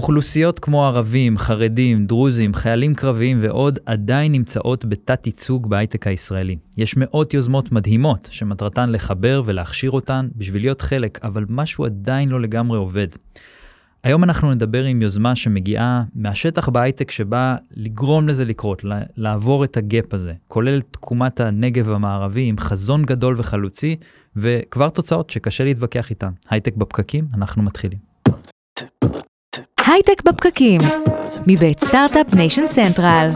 אוכלוסיות כמו ערבים, חרדים, דרוזים, חיילים קרביים ועוד עדיין נמצאות בתת ייצוג בהייטק הישראלי. יש מאות יוזמות מדהימות שמטרתן לחבר ולהכשיר אותן בשביל להיות חלק, אבל משהו עדיין לא לגמרי עובד. היום אנחנו נדבר עם יוזמה שמגיעה מהשטח בהייטק שבאה לגרום לזה לקרות, לעבור את הגאפ הזה, כולל תקומת הנגב המערבי עם חזון גדול וחלוצי, וכבר תוצאות שקשה להתווכח איתן. הייטק בפקקים, אנחנו מתחילים. הייטק בפקקים, מבית סטארט-אפ ניישן סנטרל.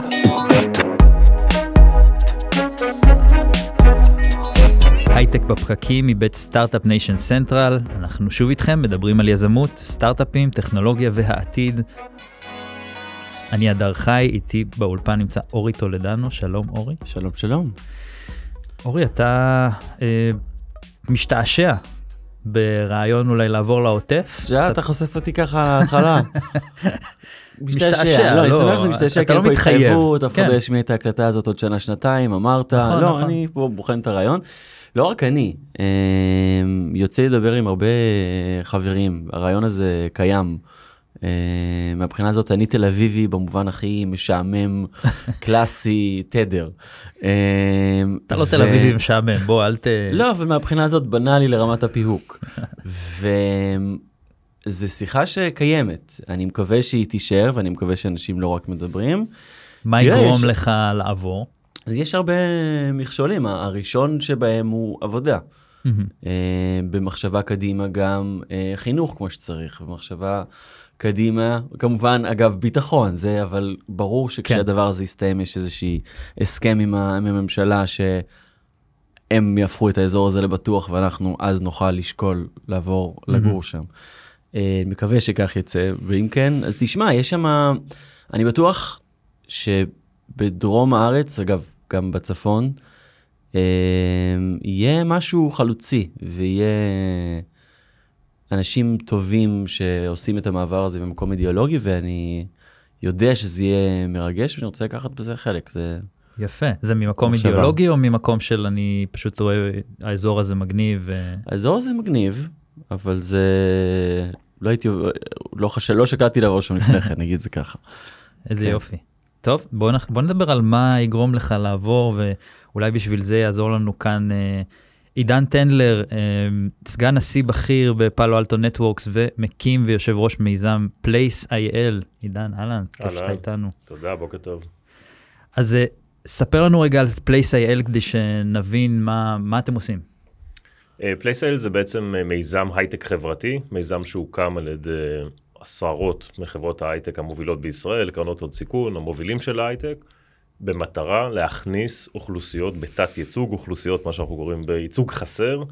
הייטק בפקקים מבית סטארט-אפ ניישן סנטרל, אנחנו שוב איתכם, מדברים על יזמות, סטארט-אפים, טכנולוגיה והעתיד. אני הדר חי, איתי באולפן נמצא אורי טולדנו, שלום אורי. שלום שלום. אורי, אתה אה, משתעשע ברעיון אולי לעבור לעוטף. זה אתה חושף אותי ככה להתחלה. משתעשע, לא, אני לא, שמח שזה משתעשע, אתה כי לא אין פה מתחייב. התחייבות, אף אחד כן. לא ישמיע את ההקלטה הזאת עוד שנה שנתיים, אמרת, נכון, לא, נכון. אני פה בוחן את הרעיון. לא רק אני, אה, יוצא לדבר עם הרבה חברים, הרעיון הזה קיים. אה, מהבחינה הזאת אני תל אביבי במובן הכי משעמם, קלאסי, תדר. אה, אתה לא תל אביבי משעמם, בוא, אל ת... לא, אבל מהבחינה הזאת בנאלי לרמת הפיהוק. וזו שיחה שקיימת, אני מקווה שהיא תישאר ואני מקווה שאנשים לא רק מדברים. מה יגרום לך לעבור? אז יש הרבה מכשולים, הראשון שבהם הוא עבודה. מהמם. אה, במחשבה קדימה גם אה, חינוך כמו שצריך, במחשבה קדימה, כמובן אגב ביטחון, זה אבל ברור שכשהדבר הזה יסתיים יש איזושהי הסכם עם ה- עם הממשלה שהם יהפכו את האזור הזה לבטוח ואנחנו אז נוכל לשקול לעבור לגור שם. אה, מקווה שכך יצא, ואם כן, אז תשמע, יש שם, אני בטוח שבדרום הארץ, אגב, גם בצפון, אה, יהיה משהו חלוצי, ויהיה אנשים טובים שעושים את המעבר הזה במקום אידיאולוגי, ואני יודע שזה יהיה מרגש, ואני רוצה לקחת בזה חלק. זה... יפה. זה ממקום מחשבה. אידיאולוגי או ממקום של אני פשוט רואה האזור הזה מגניב? ו- האזור הזה מגניב, אבל זה... לא הייתי, לא חש... לא שקלתי לעבור שם לפני כן, נגיד זה ככה. איזה כן. יופי. טוב, בוא, נח... בוא נדבר על מה יגרום לך לעבור, ואולי בשביל זה יעזור לנו כאן אה, עידן טנדלר, אה, סגן נשיא בכיר בפאלו אלטו נטוורקס ומקים ויושב ראש מיזם פלייס איי-אל. עידן, אהלן, כיף. שאתה איתנו. תודה, בוקר טוב. אז אה, ספר לנו רגע על פלייס איי-אל כדי שנבין מה, מה אתם עושים. פלייס איי-אל זה בעצם אה, מיזם הייטק חברתי, מיזם שהוקם על ידי עשרות מחברות ההייטק המובילות בישראל, קרנות הון סיכון, המובילים של ההייטק, במטרה להכניס אוכלוסיות בתת ייצוג, אוכלוסיות מה שאנחנו קוראים בייצוג חסר,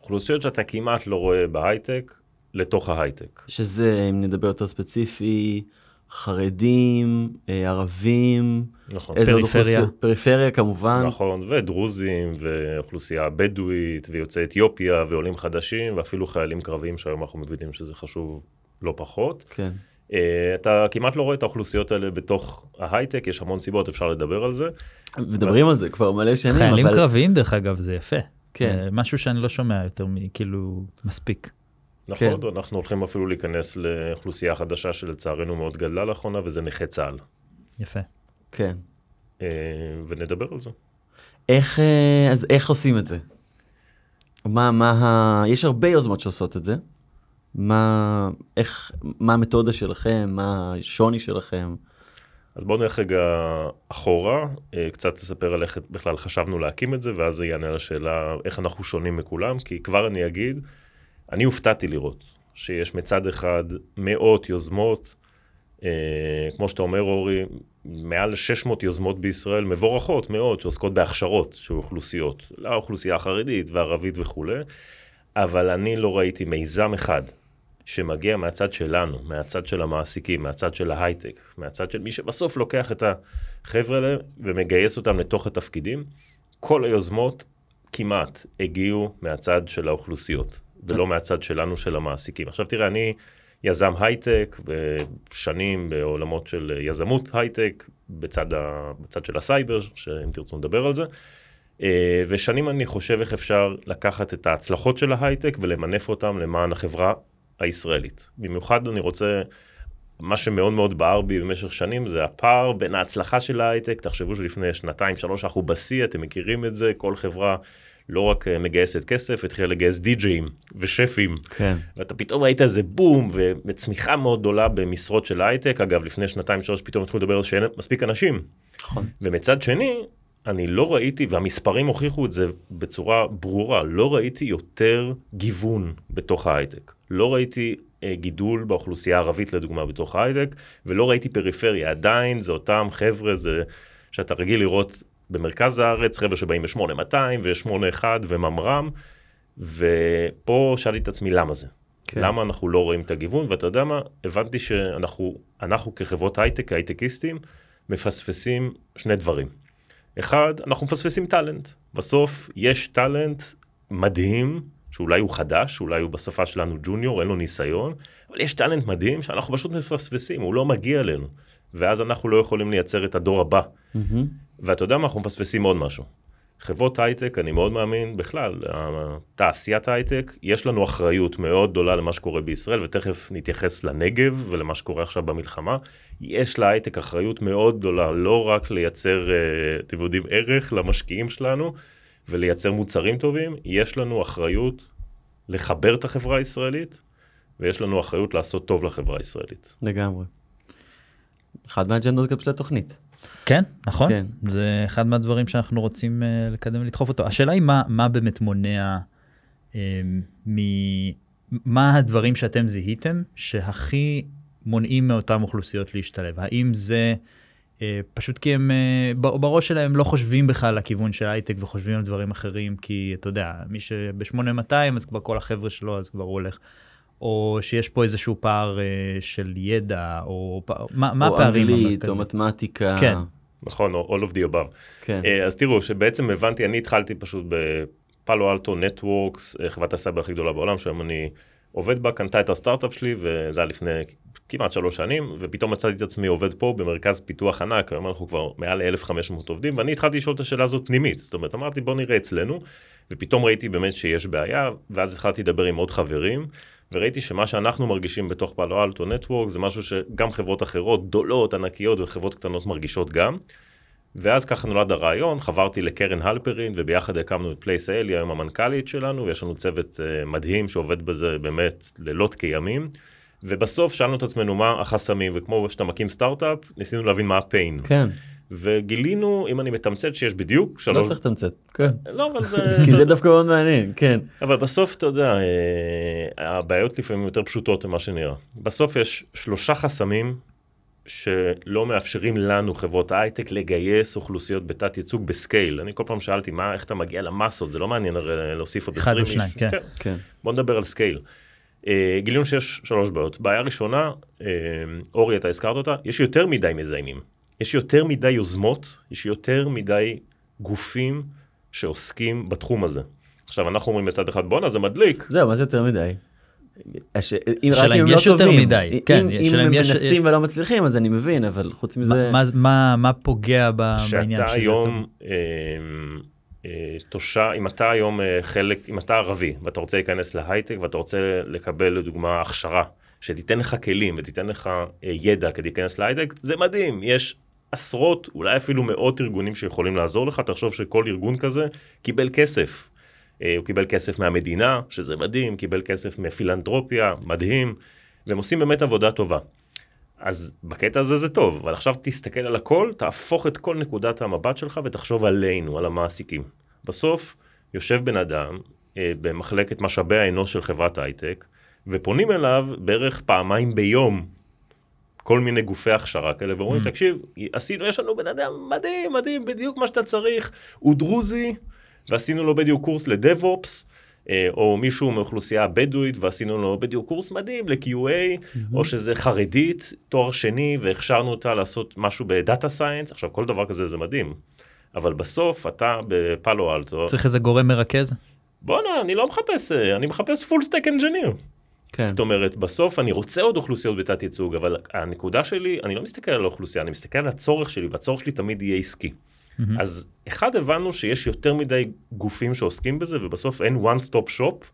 אוכלוסיות שאתה כמעט לא רואה בהייטק, לתוך ההייטק. שזה, אם נדבר יותר ספציפי, חרדים, אה, ערבים, נכון. איזה פריפריה. פריפריה כמובן. נכון, ודרוזים, ואוכלוסייה בדואית, ויוצאי אתיופיה, ועולים חדשים, ואפילו חיילים קרביים, שהיום אנחנו מבינים שזה חשוב לא פחות. כן. אה, אתה כמעט לא רואה את האוכלוסיות האלה בתוך ההייטק, יש המון סיבות, אפשר לדבר על זה. מדברים על זה כבר מלא שנים, חיילים אבל... קרביים דרך אגב זה יפה. כן. אה, משהו שאני לא שומע יותר מכאילו מספיק. נכון, כן. אנחנו הולכים אפילו להיכנס לאוכלוסייה חדשה שלצערנו מאוד גדלה לאחרונה, וזה נכי צה"ל. יפה. כן. אה, ונדבר על זה. איך, אז איך עושים את זה? מה, מה ה... יש הרבה יוזמות שעושות את זה. מה, איך, מה המתודה שלכם? מה השוני שלכם? אז בואו נלך רגע אחורה, אה, קצת תספר על איך בכלל חשבנו להקים את זה, ואז זה יענה על השאלה איך אנחנו שונים מכולם, כי כבר אני אגיד, אני הופתעתי לראות שיש מצד אחד מאות יוזמות, אה, כמו שאתה אומר אורי, מעל 600 יוזמות בישראל, מבורכות מאוד, שעוסקות בהכשרות של אוכלוסיות, לאוכלוסייה החרדית והערבית וכולי, אבל אני לא ראיתי מיזם אחד שמגיע מהצד שלנו, מהצד של המעסיקים, מהצד של ההייטק, מהצד של מי שבסוף לוקח את החבר'ה האלה ומגייס אותם לתוך התפקידים, כל היוזמות כמעט הגיעו מהצד של האוכלוסיות, ולא מהצד שלנו, של המעסיקים. עכשיו תראה, אני יזם הייטק, ושנים בעולמות של יזמות הייטק, בצד, ה, בצד של הסייבר, שאם תרצו נדבר על זה. אה, ושנים אני חושב איך אפשר לקחת את ההצלחות של ההייטק ולמנף אותם למען החברה הישראלית. במיוחד אני רוצה, מה שמאוד מאוד בער בי במשך שנים זה הפער בין ההצלחה של ההייטק, תחשבו שלפני שנתיים, שלוש, אנחנו בשיא, אתם מכירים את זה, כל חברה לא רק אה, מגייסת כסף, התחילה לגייס די-ג'אים ושפים. כן. ואתה פתאום ראית איזה בום וצמיחה מאוד גדולה במשרות של הייטק. אגב, לפני שנתיים שלוש פתאום התחילו לדבר על שאין מספיק אנשים. נכון. ומצד שני, אני לא ראיתי, והמספרים הוכיחו את זה בצורה ברורה, לא ראיתי יותר גיוון בתוך ההייטק. לא ראיתי אה, גידול באוכלוסייה הערבית לדוגמה בתוך ההייטק, ולא ראיתי פריפריה. עדיין זה אותם חבר'ה, זה שאתה רגיל לראות במרכז הארץ, חבר'ה שבאים ב-8200 ו-81 וממר"ם, ופה שאלתי את עצמי למה זה. כן. למה אנחנו לא רואים את הגיוון, ואתה יודע מה, הבנתי שאנחנו אנחנו כחברות הייטק, הייטקיסטים, מפספסים שני דברים. אחד, אנחנו מפספסים טאלנט. בסוף יש טאלנט מדהים, שאולי הוא חדש, אולי הוא בשפה שלנו ג'וניור, אין לו ניסיון, אבל יש טאלנט מדהים שאנחנו פשוט מפספסים, הוא לא מגיע אלינו. ואז אנחנו לא יכולים לייצר את הדור הבא. מהמם. ואתה יודע מה, אנחנו מפספסים עוד משהו. חברות הייטק, אני מאוד מאמין, בכלל, תעשיית הייטק, יש לנו אחריות מאוד גדולה למה שקורה בישראל, ותכף נתייחס לנגב ולמה שקורה עכשיו במלחמה. יש להייטק אחריות מאוד גדולה, לא רק לייצר, אה, אתם יודעים, ערך למשקיעים שלנו, ולייצר מוצרים טובים, יש לנו אחריות לחבר את החברה הישראלית, ויש לנו אחריות לעשות טוב לחברה הישראלית. לגמרי. אחד מהאג'נדות גם של התוכנית. כן, נכון. כן. זה אחד מהדברים שאנחנו רוצים אה, לקדם ולדחוף אותו. השאלה היא מה, מה באמת מונע, אה, מ... מה הדברים שאתם זיהיתם שהכי מונעים מאותן אוכלוסיות להשתלב? האם זה אה, פשוט כי הם אה, ב- בראש שלהם לא חושבים בכלל לכיוון של הייטק וחושבים על דברים אחרים, כי אתה יודע, מי שב-8200 אז כבר כל החבר'ה שלו אז כבר הוא הולך. או שיש פה איזשהו פער אה, של ידע, או פ... מה, מה או הפערים אנגלית, המרכזיים? או מתמטיקה. כן. נכון, או all of the above. כן. אה, אז תראו, שבעצם הבנתי, אני התחלתי פשוט ב Palo Alto Networks, אה, חברת הסייבר הכי גדולה בעולם, שהיום אני עובד בה, קנתה את הסטארט-אפ שלי, וזה היה לפני כמעט שלוש שנים, ופתאום מצאתי את עצמי עובד פה במרכז פיתוח ענק, היום אנחנו כבר מעל ל-1500 עובדים, ואני התחלתי לשאול את השאלה הזאת פנימית, זאת אומרת, אמרתי בוא נראה אצלנו, ופתאום ראיתי באמת שיש בעיה, ואז התחלתי לדבר עם עוד חברים, וראיתי שמה שאנחנו מרגישים בתוך Palo Alto Network זה משהו שגם חברות אחרות, גדולות, ענקיות וחברות קטנות מרגישות גם. ואז ככה נולד הרעיון, חברתי לקרן הלפרין וביחד הקמנו את PlaceIL, היא היום המנכ"לית שלנו, ויש לנו צוות אה, מדהים שעובד בזה באמת לילות כימים. ובסוף שאלנו את עצמנו מה החסמים, וכמו שאתה מקים סטארט-אפ, ניסינו להבין מה ה pain. כן. וגילינו, אם אני מתמצת, שיש בדיוק לא שלוש... צריך לתמצת. כן. לא, אבל זה... כי זה דווקא מאוד מעניין, כן. אבל בסוף, אתה יודע, אה, הבעיות לפעמים יותר פשוטות ממה שנראה. בסוף יש שלושה חסמים שלא מאפשרים לנו, חברות הייטק, לגייס אוכלוסיות בתת ייצוג ב scale. אני כל פעם שאלתי, מה, איך אתה מגיע למסות? זה לא מעניין הרי להוסיף עוד אחד 20 או שניים, איש. כן. כן. בוא נדבר על scale. אה, גילינו שיש שלוש בעיות. בעיה ראשונה, uh, אורי, אתה הזכרת אותה, יש יותר מדי מזיינים. יש יותר מדי יוזמות, יש יותר מדי גופים שעוסקים בתחום הזה. עכשיו, אנחנו אומרים מצד אחד, בואנה, זה מדליק. זהו, מה זה יותר מדי? הש... אם רק אם הם לא יש יותר טובים. מדי, אם- כן, אם הם יש- מנסים ולא מצליחים, אז אני מבין, אבל חוץ מזה... מה, מה, מה פוגע ב- בעניין שאתה שזה היום אה, אה, תושב, אם אתה היום אה, חלק, אם אתה ערבי ואתה רוצה להיכנס להייטק ואתה רוצה לקבל לדוגמה הכשרה שתיתן לך כלים ותיתן לך אה, ידע כדי להיכנס להייטק, זה מדהים, יש עשרות, אולי אפילו מאות ארגונים שיכולים לעזור לך, תחשוב שכל ארגון כזה קיבל כסף. אה, הוא קיבל כסף מהמדינה, שזה מדהים, קיבל כסף מפילנטרופיה, מדהים, והם עושים באמת עבודה טובה. אז בקטע הזה זה טוב, אבל עכשיו תסתכל על הכל, תהפוך את כל נקודת המבט שלך ותחשוב עלינו, על המעסיקים. בסוף יושב בן אדם אה, במחלקת משאבי האנוש של חברת הייטק, ופונים אליו בערך פעמיים ביום כל מיני גופי הכשרה כאלה, ואומרים, אממ. תקשיב, עשינו, יש לנו בן אדם מדהים, מדהים, בדיוק מה שאתה צריך, הוא דרוזי, ועשינו לו בדיוק קורס ל DevOps, אה, או מישהו מאוכלוסייה הבדואית, ועשינו לו בדיוק קורס מדהים ל-QA, או שזה חרדית, תואר שני, והכשרנו אותה לעשות משהו ב data science, עכשיו כל דבר כזה זה מדהים. אבל בסוף אתה ב Palo Alto, צריך איזה גורם מרכז? בואנה, אני לא מחפש, אה, אני מחפש full stack engineer. כן. זאת אומרת, בסוף אני רוצה עוד אוכלוסיות בתת ייצוג, אבל הנקודה שלי, אני לא מסתכל על האוכלוסייה, אני מסתכל על הצורך שלי, והצורך שלי תמיד יהיה עסקי. אז אחד, הבנו שיש יותר מדי גופים שעוסקים בזה, ובסוף אין one stop shop,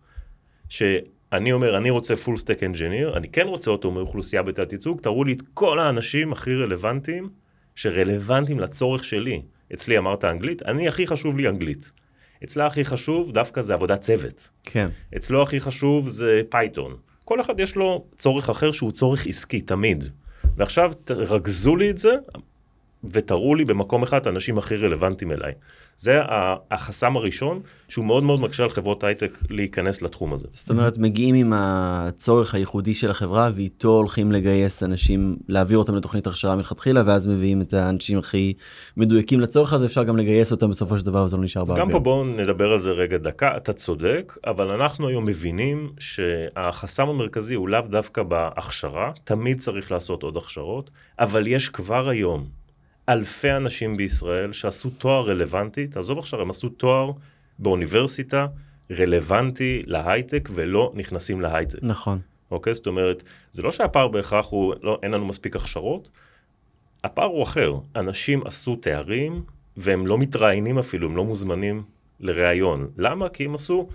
אני אומר, אני רוצה full stack engineer, אני כן רוצה אותו מאוכלוסייה בתת ייצוג, תראו לי את כל האנשים הכי רלוונטיים, שרלוונטיים לצורך שלי. אצלי אמרת אנגלית, אני הכי חשוב לי אנגלית. אצלה הכי חשוב דווקא זה עבודת צוות. כן. אצלו הכי חשוב זה Python. כל אחד יש לו צורך אחר שהוא צורך עסקי תמיד. ועכשיו תרכזו לי את זה ותראו לי במקום אחד את האנשים הכי רלוונטיים אליי. זה החסם הראשון שהוא מאוד מאוד מקשה על חברות הייטק להיכנס לתחום הזה. זאת אומרת, מגיעים עם הצורך הייחודי של החברה, ואיתו הולכים לגייס אנשים, להעביר אותם לתוכנית הכשרה מלכתחילה, ואז מביאים את האנשים הכי מדויקים לצורך הזה, אפשר גם לגייס אותם בסופו של דבר, וזה לא נשאר אז באוויר. גם פה בואו נדבר על זה רגע דקה, אתה צודק, אבל אנחנו היום מבינים שהחסם המרכזי הוא לאו דווקא בהכשרה, תמיד צריך לעשות עוד הכשרות, אבל יש כבר היום אלפי אנשים בישראל שעשו תואר רלוונטי, תעזוב עכשיו, הם עשו תואר באוניברסיטה רלוונטי להייטק ולא נכנסים להייטק. נכון. אוקיי? זאת אומרת, זה לא שהפער בהכרח הוא, לא, אין לנו מספיק הכשרות, הפער הוא אחר. אנשים עשו תארים והם לא מתראיינים אפילו, הם לא מוזמנים לראיון. למה? כי הם עשו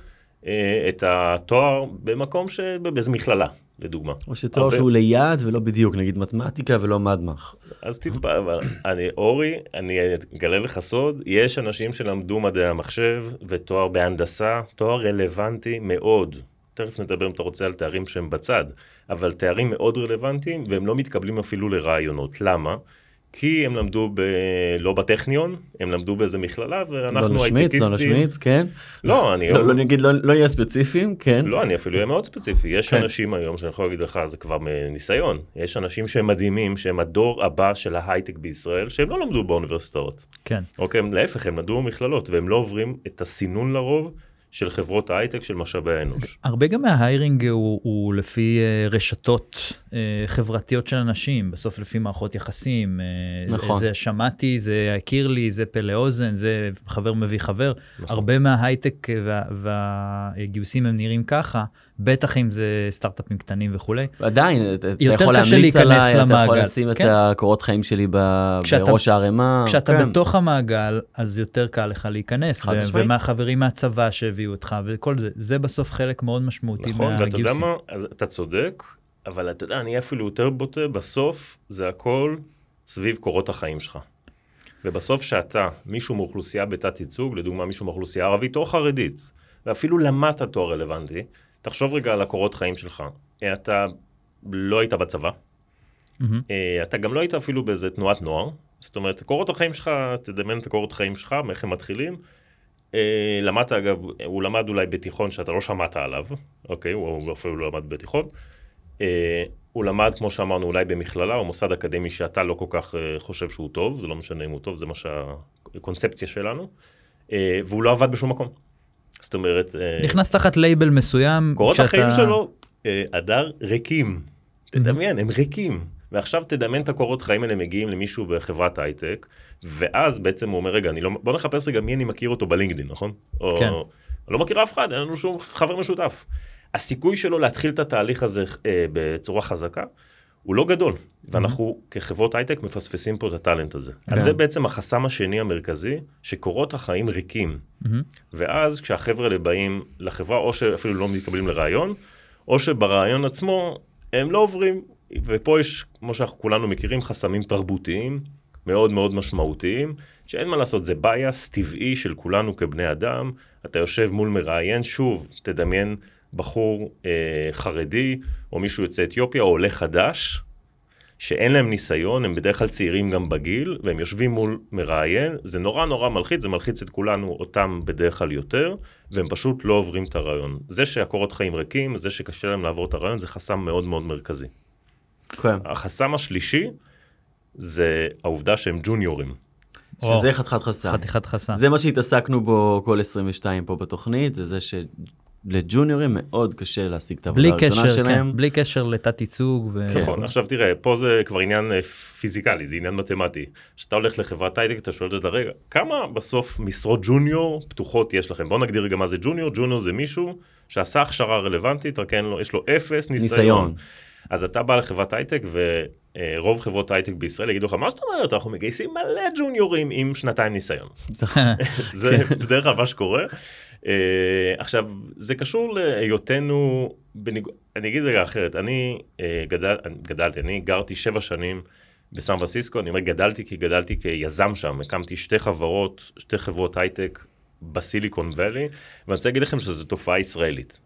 אה, את התואר במקום ש... באיזו מכללה, לדוגמה. או שתואר הרבה- שהוא ליד ולא בדיוק, נגיד מתמטיקה ולא מדמח. אז תתפע... אבל אני, אורי, אני אגלה לך סוד, יש אנשים שלמדו מדעי המחשב ותואר בהנדסה, תואר רלוונטי מאוד. תכף נדבר אם אתה רוצה על תארים שהם בצד, אבל תארים מאוד רלוונטיים והם לא מתקבלים אפילו לרעיונות. למה? כי הם למדו ב... לא בטכניון, הם למדו באיזה מכללה ואנחנו לא נשמיץ, לא נשמיץ, כן. לא, אני... לא לא נגיד, לא לא נהיה ספציפיים, כן. לא, אני אפילו אהיה מאוד ספציפי. יש כן. אנשים היום שאני יכול להגיד לך, זה כבר מניסיון. יש אנשים שהם מדהימים, שהם הדור הבא של ההייטק בישראל, שהם לא למדו באוניברסיטאות. כן. אוקיי, להפך, הם למדו במכללות, והם לא עוברים את הסינון לרוב של חברות ההייטק של משאבי האנוש. הרבה גם מההיירינג הוא, הוא לפי אה, רשתות אה, חברתיות של אנשים, בסוף לפי מערכות יחסים. אה, נכון. זה שמעתי, זה הכיר לי, זה פה לאוזן, זה חבר מביא חבר. נכון. הרבה מההייטק וה, והגיוסים הם נראים ככה, בטח אם זה סטארט-אפים קטנים וכולי. עדיין, אתה יכול להמליץ עליי, אתה יכול למעגל. לשים את כן. הקורות חיים שלי ב- כשאתה- בראש הערימה. כשאתה כן. בתוך המעגל, אז יותר קל לך להיכנס. חד משמעית. ומהחברים מהצבא שהביאו אותך וכל זה, זה בסוף חלק מאוד משמעותי נכון, ואתה יודע מהגיוסים. מה? אז אתה צודק, אבל אתה יודע, אני אפילו יותר בוטה, בסוף זה הכל סביב קורות החיים שלך. ובסוף שאתה, מישהו מאוכלוסייה בתת ייצוג, לדוגמה מישהו מאוכלוסייה ערבית או חרדית, ואפילו למדת תואר רלוונטי, תחשוב רגע על הקורות חיים שלך. אה, אתה לא היית בצבא. אה, אתה גם לא היית אפילו באיזה תנועת נוער, זאת אומרת, קורות החיים שלך, תדמיין את הקורות החיים שלך, מאיך הם מתחילים. אה, למדת אגב, הוא למד אולי בתיכון שאתה לא שמעת עליו, אוקיי, הוא אפילו לא למד בתיכון. אה, הוא למד, כמו שאמרנו, אולי במכללה או מוסד אקדמי שאתה לא כל כך אה, חושב שהוא טוב, זה לא משנה אם הוא טוב, זה מה שהקונספציה שלנו, והוא לא עבד בשום מקום. זאת אומרת, נכנס תחת לייבל מסוים. קורות החיים שלו, הדר, ריקים. תדמיין, הם ריקים. ועכשיו תדמיין את הקורות חיים האלה מגיעים למישהו בחברת הייטק, ואז בעצם הוא אומר, רגע, אני לא, בוא נחפש רגע מי אני מכיר אותו בלינקדאין, נכון? או, כן. לא מכיר אף אחד, אין לנו שום חבר משותף. הסיכוי שלו להתחיל את התהליך הזה אה, בצורה חזקה, הוא לא גדול, ואנחנו כחברות הייטק מפספסים פה את הטאלנט הזה. כן. אז זה בעצם החסם השני המרכזי, שקורות החיים ריקים. מהמם. ואז כשהחבר'ה האלה באים לחברה, או שאפילו לא מתקבלים לרעיון, או שברעיון עצמו הם לא עוברים. ופה יש, כמו שאנחנו כולנו מכירים, חסמים תרבותיים מאוד מאוד משמעותיים, שאין מה לעשות, זה בייס טבעי של כולנו כבני אדם. אתה יושב מול מראיין, שוב, תדמיין בחור אה, חרדי, או מישהו יוצא אתיופיה, או עולה חדש, שאין להם ניסיון, הם בדרך כלל צעירים גם בגיל, והם יושבים מול מראיין, זה נורא נורא מלחיץ, זה מלחיץ את כולנו, אותם בדרך כלל יותר, והם פשוט לא עוברים את הרעיון. זה שהקורות חיים ריקים, זה שקשה להם לעבור את הרעיון, זה חסם מאוד מאוד מרכזי. כן. החסם השלישי, זה העובדה שהם ג'וניורים. שזה חתיכת חסם. חתיכת חסם. זה מה שהתעסקנו בו כל 22 פה בתוכנית, זה זה שלג'וניורים מאוד קשה להשיג את העבודה הראשונה קשר, שלהם. כן, בלי קשר לתת ייצוג. ו... נכון, עכשיו תראה, פה זה כבר עניין אה, פיזיקלי, זה עניין מתמטי. כשאתה הולך לחברת הייטק, אתה שואל את הרגע, כמה בסוף משרות ג'וניור פתוחות יש לכם? בואו נגדיר רגע מה זה ג'וניור, ג'וניור זה מישהו שעשה הכשרה רלוונטית, רק אין לו, יש לו אפס ניסיון. ניסיון. אז אתה בא לחברת הייטק, ורוב חברות הייטק בישראל יגידו לך, מה זאת אומרת, אנחנו מגייסים מלא ג'וניורים עם שנתיים ניסיון. זה בדרך כלל מה שקורה. אה, עכשיו, זה קשור להיותנו, בניג... אני אגיד רגע אחרת, אני אה, גדל, גדלתי, אני גרתי שבע שנים בסן פרנסיסקו, אני אומר גדלתי כי גדלתי כיזם שם, הקמתי שתי חברות, שתי חברות הייטק בסיליקון ואלי, ואני רוצה להגיד לכם שזו תופעה ישראלית.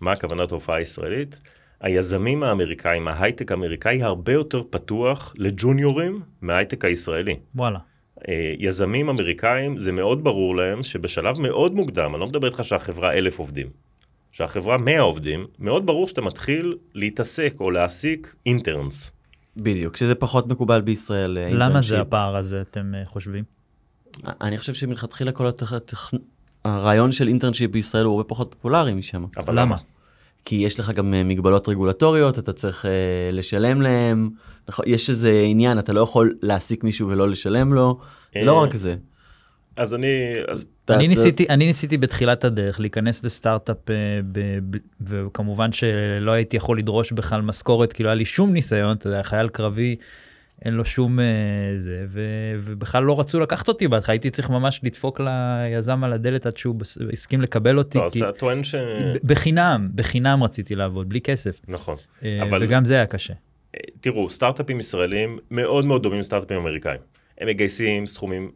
מה הכוונה תופעה ישראלית? היזמים האמריקאים, ההייטק האמריקאי הרבה יותר פתוח לג'וניורים מההייטק הישראלי. וואלה. אה, יזמים אמריקאים, זה מאוד ברור להם שבשלב מאוד מוקדם, אני לא מדבר איתך שהחברה אלף עובדים, שהחברה 100 עובדים, מאוד ברור שאתה מתחיל להתעסק או להעסיק אינטרנס. בדיוק, שזה פחות מקובל בישראל. אה, למה. זה הפער הזה, אתם אה, חושבים? אני חושב שמלכתחילה כל התכ... התכ... הרעיון של אינטרנשיפ בישראל הוא הרבה פחות פופולרי משם. אבל למה? כי יש לך גם אה, מגבלות רגולטוריות, אתה צריך אה, לשלם להם, נכון, יש איזה עניין, אתה לא יכול להעסיק מישהו ולא לשלם לו, אה, לא רק זה. אז אני, אז אתה- אני אתה- ניסיתי, אני ניסיתי בתחילת הדרך להיכנס לסטארט-אפ, אה, וכמובן שלא הייתי יכול לדרוש בכלל משכורת, כי לא היה לי שום ניסיון, אתה יודע, חייל קרבי, אין לו שום אה, זה, ו- ובכלל לא רצו לקחת אותי בהתחלה, הייתי צריך ממש לדפוק ליזם על הדלת עד שהוא הסכים לקבל אותי, לא, אז כי אתה טוען ש... בחינם, בחינם רציתי לעבוד, בלי כסף, נכון. אה, אבל- וגם זה היה קשה. תראו, סטארט-אפים ישראלים מאוד מאוד דומים לסטארט-אפים אמריקאים. הם מגייסים סכומים,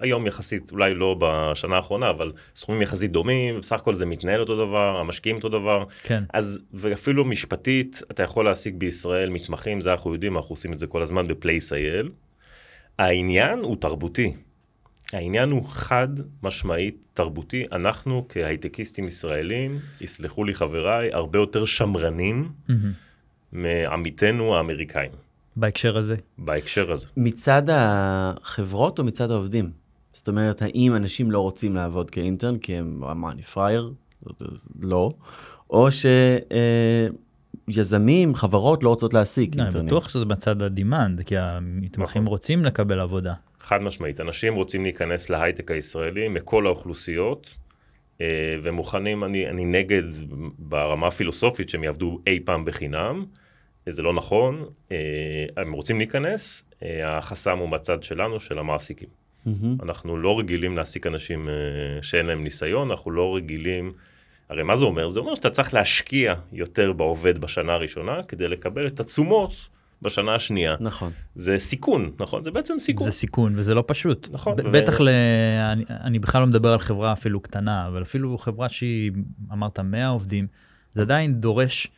היום יחסית, אולי לא בשנה האחרונה, אבל סכומים יחסית דומים, בסך הכל זה מתנהל אותו דבר, המשקיעים אותו דבר. כן. אז, ואפילו משפטית, אתה יכול להשיג בישראל מתמחים, זה אנחנו יודעים, אנחנו עושים את זה כל הזמן ב-Place.il. העניין הוא תרבותי. העניין הוא חד משמעית תרבותי. אנחנו כהייטקיסטים ישראלים, יסלחו לי חבריי, הרבה יותר שמרנים מהמם. מעמיתינו האמריקאים, בהקשר הזה. בהקשר הזה. מצד החברות או מצד העובדים? זאת אומרת, האם אנשים לא רוצים לעבוד כאינטרן כי הם, מה, אני פראייר? לא. או שיזמים, חברות לא רוצות להעסיק לא, אני אינטרנים. בטוח שזה בצד הדימנד, כי המתמחים נכון. רוצים לקבל עבודה. חד משמעית, אנשים רוצים להיכנס להייטק הישראלי מכל האוכלוסיות, אה, ומוכנים, אני, אני נגד ברמה הפילוסופית שהם יעבדו אי פעם בחינם, אה, זה לא נכון, אה, הם רוצים להיכנס, אה, החסם הוא בצד שלנו, של המעסיקים. מהמם. אנחנו לא רגילים להעסיק אנשים אה, שאין להם ניסיון, אנחנו לא רגילים, הרי מה זה אומר? זה אומר שאתה צריך להשקיע יותר בעובד בשנה הראשונה, כדי לקבל את התשומות בשנה השנייה. נכון. זה סיכון, נכון? זה בעצם סיכון. זה סיכון וזה לא פשוט. נכון, ו- בטח ל... אני, אני בכלל לא מדבר על חברה אפילו קטנה, אבל אפילו חברה שהיא, אמרת 100 עובדים, זה עדיין דורש,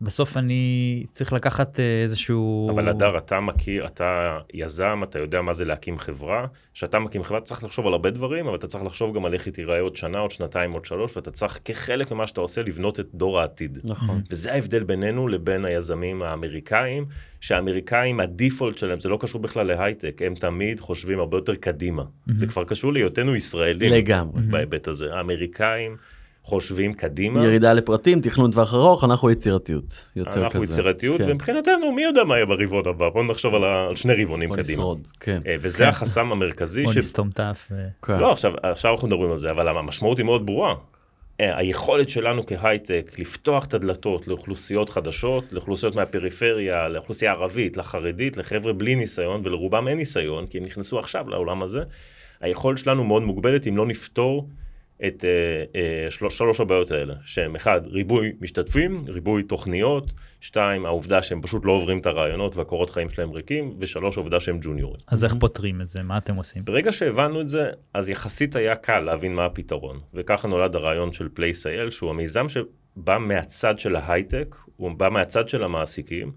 בסוף אני צריך לקחת אה, איזשהו... אבל הדר, אתה מכיר, אתה יזם, אתה יודע מה זה להקים חברה. כשאתה מקים חברה, אתה צריך לחשוב על הרבה דברים, אבל אתה צריך לחשוב גם על איך היא תיראה עוד שנה, עוד שנתיים, עוד שלוש, ואתה צריך כחלק ממה שאתה עושה לבנות את דור העתיד. נכון. וזה ההבדל בינינו לבין היזמים האמריקאים, שהאמריקאים, הדיפולט שלהם, זה לא קשור בכלל להייטק, הם תמיד חושבים הרבה יותר קדימה. זה כבר קשור להיותנו ישראלים. לגמרי. בהיבט הזה. האמריקאים חושבים קדימה. ירידה לפרטים, תכנון טווח ארוך, אנחנו יצירתיות. יותר אנחנו כזה. יצירתיות, כן. ומבחינתנו, מי יודע מה יהיה ברבעון הבא? בואו נחשוב על, ה... על שני רבעונים בוא קדימה. נשרוד, כן. אה, וזה החסם המרכזי. בוא ש... נסתום את האף. כן. לא, עכשיו, עכשיו אנחנו מדברים על זה, אבל המשמעות היא מאוד ברורה. אה, היכולת שלנו כהייטק לפתוח את הדלתות לאוכלוסיות חדשות, לאוכלוסיות מהפריפריה, לאוכלוסייה הערבית, לחרדית, לחבר'ה בלי ניסיון, ולרובם אין ניסיון, כי הם נכנסו עכשיו לעולם הזה, היכולת שלנו מאוד מוגבלת אם לא נפתור את אה, אה, של, שלוש הבעיות האלה, שהם אחד, ריבוי משתתפים, ריבוי תוכניות, שתיים, העובדה שהם פשוט לא עוברים את הרעיונות והקורות חיים שלהם ריקים, ושלוש, העובדה שהם ג'וניורים. אז איך פותרים את זה? מה אתם עושים? ברגע שהבנו את זה, אז יחסית היה קל להבין מה הפתרון. וככה נולד הרעיון של Place.il, שהוא המיזם שבא מהצד של ההייטק, הוא בא מהצד של המעסיקים.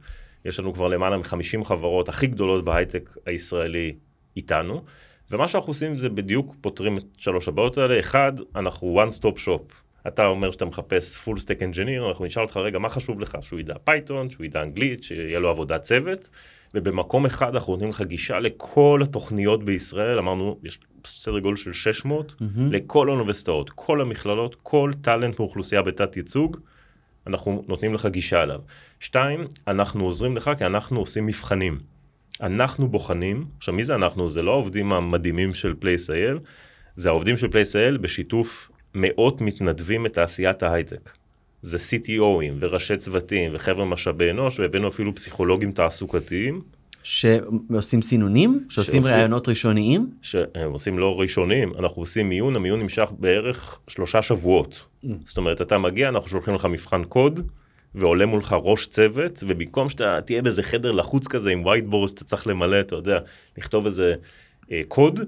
יש לנו כבר למעלה מ-50 חברות הכי גדולות בהייטק הישראלי איתנו, ומה שאנחנו עושים זה בדיוק פותרים את שלוש הבעיות האלה. אחד, אנחנו one stop shop. אתה אומר שאתה מחפש full stack engineer, אנחנו נשאל אותך רגע מה חשוב לך, שהוא ידע Python, שהוא ידע אנגלית, שיהיה לו עבודת צוות, ובמקום אחד אנחנו נותנים לך גישה לכל התוכניות בישראל, אמרנו, יש סדר גודל של 600, לכל האוניברסיטאות, כל המכללות, כל talent מאוכלוסייה בתת ייצוג, אנחנו נותנים לך גישה אליו. שתיים, אנחנו עוזרים לך כי אנחנו עושים מבחנים. אנחנו בוחנים, עכשיו מי זה אנחנו? זה לא העובדים המדהימים של Place.il, זה העובדים של Place.il בשיתוף מאות מתנדבים מתעשיית ההייטק. זה CTOים וראשי צוותים וחבר'ה משאבי אנוש, והבאנו אפילו פסיכולוגים תעסוקתיים, שעושים סינונים? שעושים ראיונות ראשוניים? שהם עושים לא ראשונים, אנחנו עושים מיון, המיון נמשך בערך שלושה שבועות. זאת אומרת, אתה מגיע, אנחנו שולחים לך מבחן קוד, ועולה מולך ראש צוות, ובמקום שאתה תהיה באיזה חדר לחוץ כזה עם whiteboard שאתה צריך למלא, אתה יודע, לכתוב איזה אה, קוד,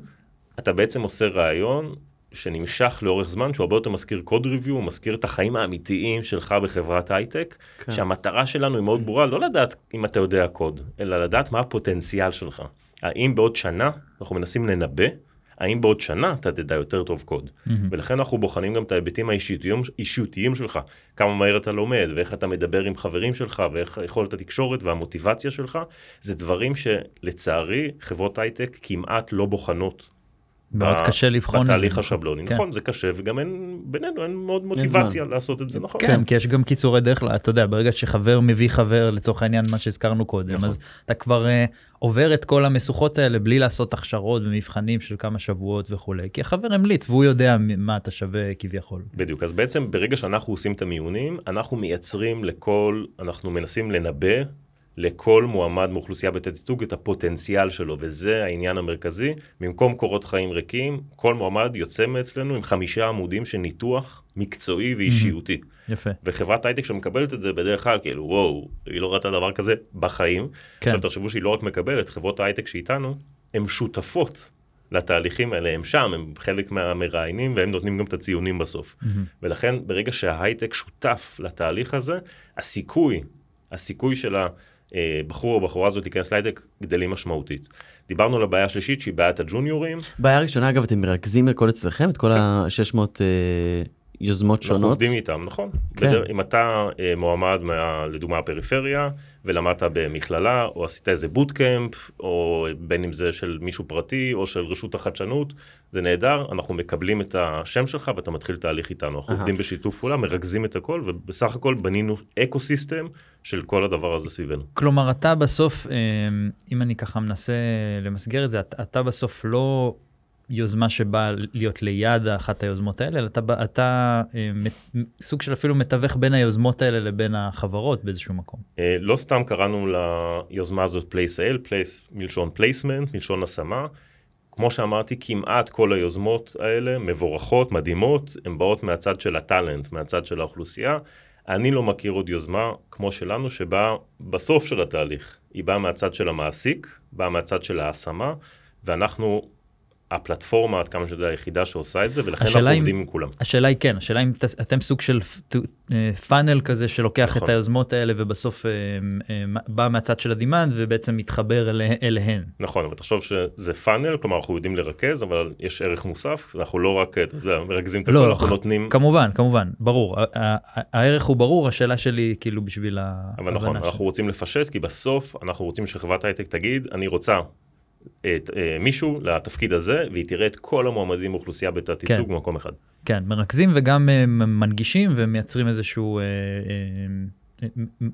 אתה בעצם עושה ראיון שנמשך לאורך זמן, שהוא הרבה יותר מזכיר קוד ריוויו, הוא מזכיר את החיים האמיתיים שלך בחברת הייטק, כן. שהמטרה שלנו היא מאוד ברורה, לא לדעת אם אתה יודע קוד, אלא לדעת מה הפוטנציאל שלך. האם בעוד שנה אנחנו מנסים לנבא, האם בעוד שנה אתה תדע יותר טוב קוד. ולכן אנחנו בוחנים גם את ההיבטים האישיותיים, אישיותיים שלך, כמה מהר אתה לומד, ואיך אתה מדבר עם חברים שלך, ואיך יכולת התקשורת והמוטיבציה שלך, זה דברים שלצערי חברות הייטק כמעט לא בוחנות. מאוד ב- קשה לבחון את זה. בתהליך השבלוני. כן. נכון, זה קשה, וגם אין, בינינו אין מאוד מוטיבציה לעשות את זה, נכון? כן, כי יש גם קיצורי דרך, אתה יודע, ברגע שחבר מביא חבר, לצורך העניין, מה שהזכרנו קודם, נכון. אז אתה כבר אה, עובר את כל המשוכות האלה בלי לעשות הכשרות ומבחנים של כמה שבועות וכולי, כי החבר המליץ והוא יודע מה אתה שווה כביכול. בדיוק, אז בעצם ברגע שאנחנו עושים את המיונים, אנחנו מייצרים לכל, אנחנו מנסים לנבא לכל מועמד מאוכלוסייה בתת ייצוג את הפוטנציאל שלו, וזה העניין המרכזי. במקום קורות חיים ריקים, כל מועמד יוצא מאצלנו עם חמישה עמודים של ניתוח מקצועי ואישיותי. יפה. וחברת הייטק שמקבלת את זה בדרך כלל, כאילו, וואו, היא לא ראתה דבר כזה בחיים. כן. עכשיו תחשבו שהיא לא רק מקבלת, חברות ההייטק שאיתנו, הן שותפות לתהליכים האלה, הם שם, הם חלק מהמראיינים, והם נותנים גם את הציונים בסוף. ולכן, ברגע שההייטק שותף לתהליך הזה, הסיכוי, הסיכוי של הבחור או בחורה הזאת להיכנס להייטק גדלים משמעותית. דיברנו על הבעיה השלישית, שהיא בעיית הג'וניורים. בעיה ראשונה, אגב, אתם מרכזים הכל אצלכם? את כל ה-600 יוזמות אנחנו שונות? עובדים איתם, נכון. כן. בדר... אם אתה אה, מועמד, מה, לדוגמה, הפריפריה, ולמדת במכללה, או עשית איזה בוטקאמפ, או בין אם זה של מישהו פרטי, או של רשות החדשנות, זה נהדר, אנחנו מקבלים את השם שלך ואתה מתחיל תהליך איתנו. אנחנו. עובדים בשיתוף פעולה, מרכזים את הכל, ובסך הכל בנינו ecosystem של כל הדבר הזה סביבנו. כלומר, אתה בסוף, אה, אם אני ככה מנסה למסגר את זה, אתה, אתה בסוף לא יוזמה שבאה להיות ליד אחת היוזמות האלה, אלא אתה, אתה אה, סוג של אפילו מתווך בין היוזמות האלה לבין החברות באיזשהו מקום. אה, לא סתם קראנו ליוזמה הזאת PlaceIL, Place מלשון placement, מלשון השמה. כמו שאמרתי, כמעט כל היוזמות האלה מבורכות, מדהימות, הן באות מהצד של הטאלנט, מהצד של האוכלוסייה. אני לא מכיר עוד יוזמה כמו שלנו, שבאה בסוף של התהליך. היא באה מהצד של המעסיק, באה מהצד של ההשמה, ואנחנו הפלטפורמה, עד כמה שאני יודע, היחידה שעושה את זה, ולכן אנחנו אם- עובדים עם כולם. השאלה היא כן, השאלה אם אתם סוג של פאנל כזה שלוקח נכון. את היוזמות האלה ובסוף אה, אה, בא מהצד של הדימנד ובעצם מתחבר אלה- אליהן. נכון, אבל תחשוב שזה פאנל, כלומר אנחנו יודעים לרכז, אבל יש ערך מוסף, אנחנו לא רק, אתה יודע, מרכזים את הכל, לא, אנחנו נותנים... כמובן, כמובן, ברור. הערך הוא ברור, השאלה שלי כאילו בשביל ההבנה אבל נכון. אנחנו רוצים לפשט, כי בסוף אנחנו רוצים שחברת הייטק תגיד, אני רוצה את אה, מישהו לתפקיד הזה, והיא תראה את כל המועמדים מאוכלוסייה בתת ייצוג כן. במקום אחד. כן, מרכזים וגם אה, מנגישים ומייצרים איזשהו, אה, אה, אה,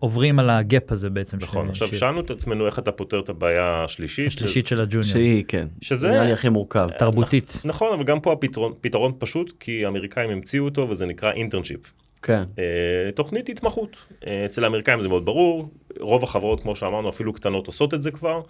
עוברים על הגאפ הזה בעצם. נכון, ש- עכשיו ש- שאלנו את עצמנו איך אתה פותר את הבעיה השלישית. השלישית של הג'וניור, שהיא, כן. שזה- נראה לי הכי מורכב. תרבותית. נכון, אבל גם פה הפתרון פתרון פשוט, כי האמריקאים המציאו אותו וזה נקרא אינטרנשיפ. כן. אה, תוכנית התמחות. אה, אצל האמריקאים זה מאוד ברור, רוב החברות, כמו שאמרנו, אפילו קטנות עושות את זה כבר,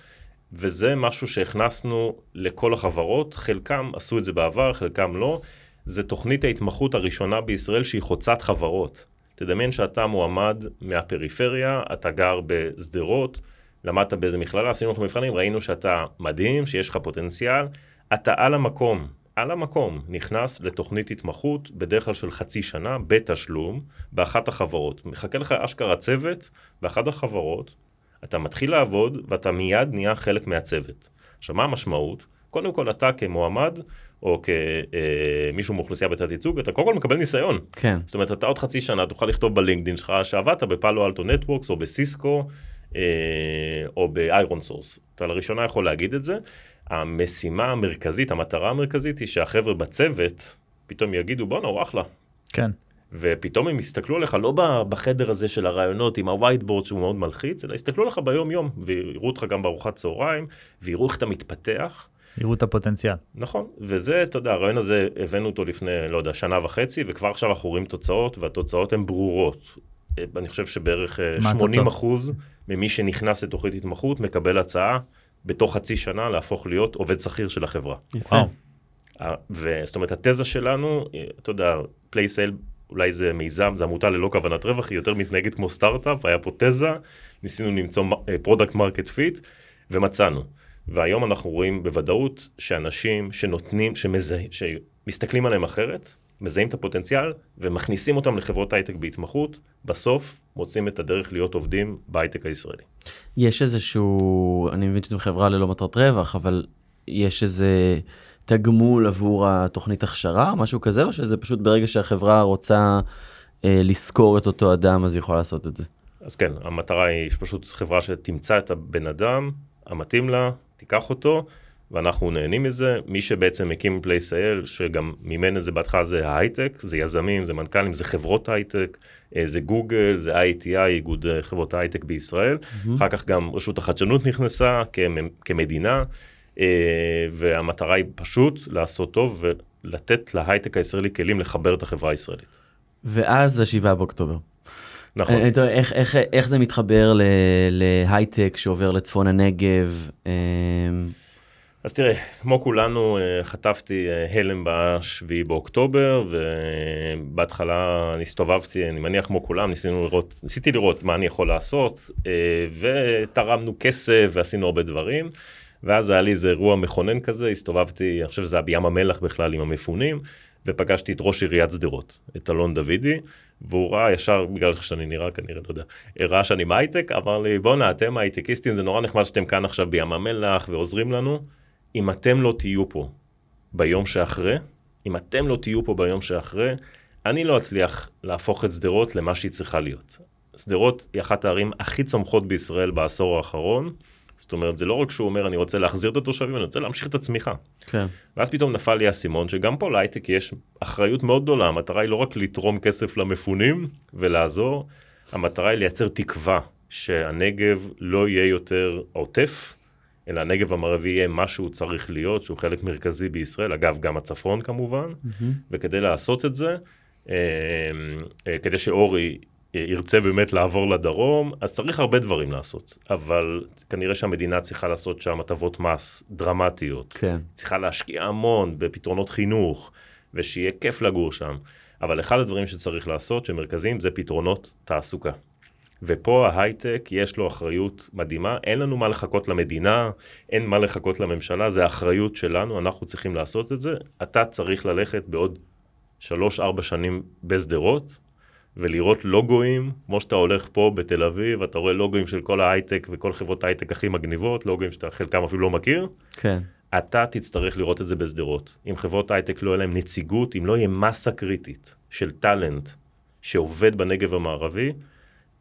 וזה משהו שהכנסנו לכל החברות, חלקם עשו את זה בעבר, חלקם לא. זה תוכנית ההתמחות הראשונה בישראל שהיא חוצת חברות. תדמיין שאתה מועמד מהפריפריה, אתה גר בשדרות, למדת באיזה מכללה, עשינו לך מבחנים, ראינו שאתה מדהים, שיש לך פוטנציאל, אתה על המקום, על המקום, נכנס לתוכנית התמחות, בדרך כלל של חצי שנה, בתשלום, באחת החברות. מחכה לך אשכרה צוות באחת החברות, אתה מתחיל לעבוד ואתה מיד נהיה חלק מהצוות. עכשיו, מה המשמעות? קודם כל, אתה כמועמד, או כמישהו מאוכלוסייה בתת ייצוג, אתה קודם כל מקבל ניסיון. כן. זאת אומרת, אתה עוד חצי שנה תוכל לכתוב ב LinkedIn שלך שעבדת ב Palo Alto Networks או בסיסקו אה, או ב ironSource. אתה לראשונה יכול להגיד את זה. המשימה המרכזית, המטרה המרכזית היא שהחבר'ה בצוות פתאום יגידו בואנה הוא אחלה. כן. ופתאום הם יסתכלו עליך לא בחדר הזה של הרעיונות עם ה whiteboard שהוא מאוד מלחיץ, אלא יסתכלו עליך ביום יום ויראו אותך גם בארוחת צהריים ויראו איך אתה מתפתח. יראו את הפוטנציאל. נכון, וזה, אתה יודע, הרעיון הזה, הבאנו אותו לפני, לא יודע, שנה וחצי, וכבר עכשיו אנחנו רואים תוצאות, והתוצאות הן ברורות. אה, אני חושב שבערך אה, מה 80 התוצאות? אחוז ממי שנכנס לתוכנית התמחות מקבל הצעה בתוך חצי שנה להפוך להיות עובד שכיר של החברה. יפה. וזאת אומרת, התזה שלנו, אה, אתה יודע, פלייסל, אולי זה מיזם, זה עמותה ללא כוונת רווח, היא יותר מתנהגת כמו סטארט-אפ, היה פה תזה, ניסינו למצוא product market fit, ומצאנו. והיום אנחנו רואים בוודאות שאנשים שנותנים, שמזה, שמסתכלים עליהם אחרת, מזהים את הפוטנציאל ומכניסים אותם לחברות הייטק בהתמחות, בסוף מוצאים את הדרך להיות עובדים בהייטק הישראלי. יש איזשהו, אני מבין שאתם חברה ללא מטרת רווח, אבל יש איזה תגמול עבור התוכנית הכשרה, משהו כזה, או שזה פשוט ברגע שהחברה רוצה אה, לשכור את אותו אדם, אז היא יכולה לעשות את זה? אז כן, המטרה היא פשוט חברה שתמצא את הבן אדם המתאים לה, תיקח אותו, ואנחנו נהנים מזה. מי שבעצם הקים PlaceIL, שגם מימן את זה בהתחלה זה ההייטק, זה יזמים, זה מנכ"לים, זה חברות הייטק, אה, זה גוגל, זה ITI, איגוד אה, חברות ההייטק בישראל. אחר כך גם רשות החדשנות נכנסה כמ- כמדינה, והמטרה היא פשוט לעשות טוב ולתת להייטק הישראלי כלים לחבר את החברה הישראלית. ואז השבעה באוקטובר. נכון. תוהה, איך, איך, איך זה מתחבר ל- להייטק שעובר לצפון הנגב? אה, אז תראה, כמו כולנו, אה, חטפתי אה, הלם בשביעי באוקטובר, ובהתחלה הסתובבתי, אני מניח כמו כולם, ניסינו לראות, ניסיתי לראות מה אני יכול לעשות, אה, ותרמנו כסף ועשינו הרבה דברים, ואז היה לי איזה אירוע מכונן כזה, הסתובבתי, אני חושב שזה היה בים המלח בכלל עם המפונים, ופגשתי את ראש עיריית שדרות, את אלון דוידי, והוא ראה ישר, בגלל איך שאני נראה כנראה, לא יודע, ראה שאני מהייטק, אמר לי, בואנה, אתם הייטקיסטים, זה נורא נחמד שאתם כאן עכשיו בים המלח ועוזרים לנו. אם אתם לא תהיו פה ביום שאחרי, אם אתם לא תהיו פה ביום שאחרי, אני לא אצליח להפוך את שדרות למה שהיא צריכה להיות. שדרות היא אחת הערים הכי צומחות בישראל בעשור האחרון. זאת אומרת, זה לא רק שהוא אומר, אני רוצה להחזיר את התושבים, אני רוצה להמשיך את הצמיחה. כן. ואז פתאום נפל לי האסימון שגם פה להייטק יש אחריות מאוד גדולה, המטרה היא לא רק לתרום כסף למפונים ולעזור, המטרה היא לייצר תקווה שהנגב לא יהיה יותר עוטף, אלא הנגב המערבי יהיה מה שהוא צריך להיות, שהוא חלק מרכזי בישראל, אגב גם הצפון כמובן, וכדי לעשות את זה, אה, אה, כדי שאורי ירצה באמת לעבור לדרום, אז צריך הרבה דברים לעשות, אבל כנראה שהמדינה צריכה לעשות שם הטבות מס דרמטיות, כן. צריכה להשקיע המון בפתרונות חינוך, ושיהיה כיף לגור שם. אבל אחד הדברים שצריך לעשות, שמרכזיים, זה פתרונות תעסוקה. ופה ההייטק יש לו אחריות מדהימה, אין לנו מה לחכות למדינה, אין מה לחכות לממשלה, זה האחריות שלנו, אנחנו צריכים לעשות את זה. אתה צריך ללכת בעוד 3-4 שנים בשדרות, ולראות לוגויים, כמו שאתה הולך פה בתל אביב, אתה רואה לוגויים של כל ההייטק וכל חברות ההייטק הכי מגניבות, לוגויים שאתה חלקם אפילו לא מכיר. כן. אתה תצטרך לראות את זה בשדרות. אם חברות הייטק לא יהיה להם נציגות, אם לא יהיה מסה קריטית של טאלנט שעובד בנגב המערבי,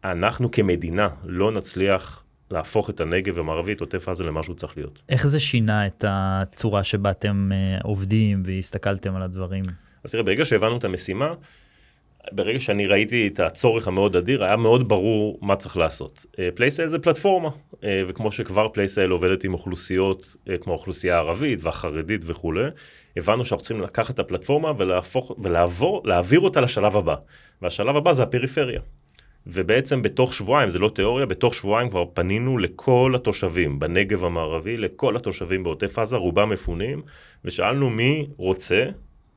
אנחנו כמדינה לא נצליח להפוך את הנגב המערבי, את עוטף עזה, למה שהוא צריך להיות. איך זה שינה את הצורה שבה אתם אה, עובדים והסתכלתם על הדברים? אז תראה, ברגע שהבנו את המשימה, ברגע שאני ראיתי את הצורך המאוד אדיר, היה מאוד ברור מה צריך לעשות. PlaceIL זה פלטפורמה, אה, וכמו שכבר PlaceIL עובדת עם אוכלוסיות אה, כמו האוכלוסייה הערבית והחרדית וכולי, הבנו שאנחנו צריכים לקחת את הפלטפורמה ולהפוך, ולעבור, להעביר אותה לשלב הבא. והשלב הבא זה הפריפריה. ובעצם בתוך שבועיים, זה לא תיאוריה, בתוך שבועיים כבר פנינו לכל התושבים בנגב המערבי, לכל התושבים בעוטף עזה, רובם מפונים, ושאלנו מי רוצה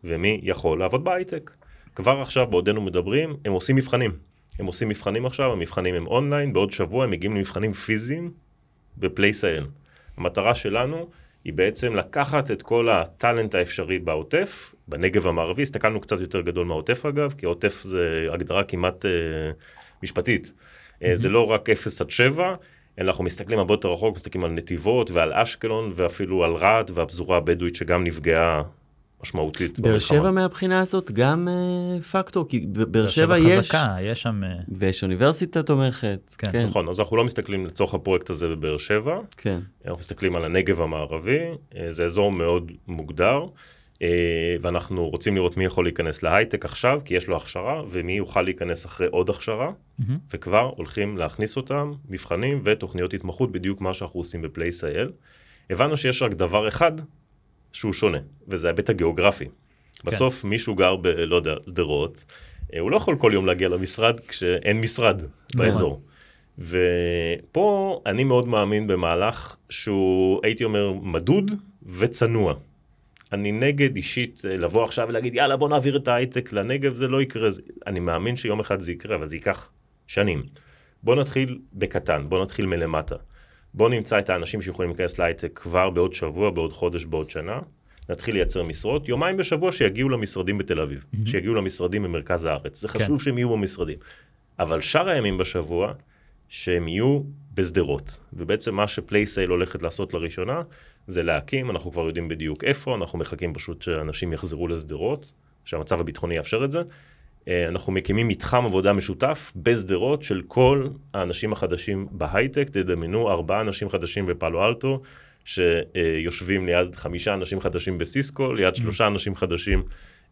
ומי יכול לעבוד בהייטק. כבר עכשיו, בעודנו מדברים, הם עושים מבחנים. הם עושים מבחנים עכשיו, המבחנים הם אונליין, בעוד שבוע הם מגיעים למבחנים פיזיים ב PlaceIL. המטרה שלנו היא בעצם לקחת את כל ה talent האפשרי בעוטף, בנגב המערבי, הסתכלנו קצת יותר גדול מהעוטף אגב, כי העוטף זה הגדרה כמעט אה, משפטית. Mm-hmm. זה לא רק 0 עד 7, אלא אנחנו מסתכלים הרבה יותר רחוק, מסתכלים על נתיבות ועל אשקלון ואפילו על רהט והפזורה הבדואית שגם נפגעה משמעותית. באר. שבע מהבחינה הזאת גם אה, פקטור, כי באר שבע יש, חזקה, יש שם... אה, ויש אוניברסיטה תומכת. כן. כן. נכון, אז אנחנו לא מסתכלים לצורך הפרויקט הזה בבאר שבע, כן. אנחנו מסתכלים על הנגב המערבי, אה, זה אזור מאוד מוגדר, ואנחנו רוצים לראות מי יכול להיכנס להייטק עכשיו, כי יש לו הכשרה, ומי יוכל להיכנס אחרי עוד הכשרה, מהמם. וכבר הולכים להכניס אותם, מבחנים ותוכניות התמחות, בדיוק מה שאנחנו עושים בפלייסייל. הבנו שיש רק דבר אחד שהוא שונה, וזה ההיבט הגיאוגרפי. בסוף מישהו גר ב... לא יודע, שדרות, אה, הוא לא יכול כל יום להגיע למשרד כשאין משרד באזור. ופה אני מאוד מאמין במהלך שהוא, הייתי אומר, מדוד וצנוע. אני נגד אישית אה, לבוא עכשיו ולהגיד, יאללה, בוא נעביר את ההייטק לנגב, זה לא יקרה. זה- אני מאמין שיום אחד זה יקרה, אבל זה ייקח שנים. בוא נתחיל בקטן, בוא נתחיל מלמטה. בוא נמצא את האנשים שיכולים להיכנס להייטק כבר בעוד שבוע, בעוד חודש, בעוד שנה. נתחיל לייצר משרות, יומיים בשבוע שיגיעו למשרדים בתל אביב, mm-hmm. שיגיעו למשרדים במרכז הארץ. זה כן. חשוב שהם יהיו במשרדים. אבל שאר הימים בשבוע, שהם יהיו בשדרות. ובעצם מה שפלייסייל הולכת לעשות לראשונה, זה להקים, אנחנו כבר יודעים בדיוק איפה, אנחנו מחכים פשוט שאנשים יחזרו לשדרות, שהמצב הביטחוני יאפשר את זה. אה, אנחנו מקימים מתחם עבודה משותף בשדרות של כל האנשים החדשים בהייטק, תדמיינו ארבעה אנשים חדשים בפאלו אלטו, שיושבים ליד חמישה אנשים חדשים בסיסקו, ליד שלושה אנשים חדשים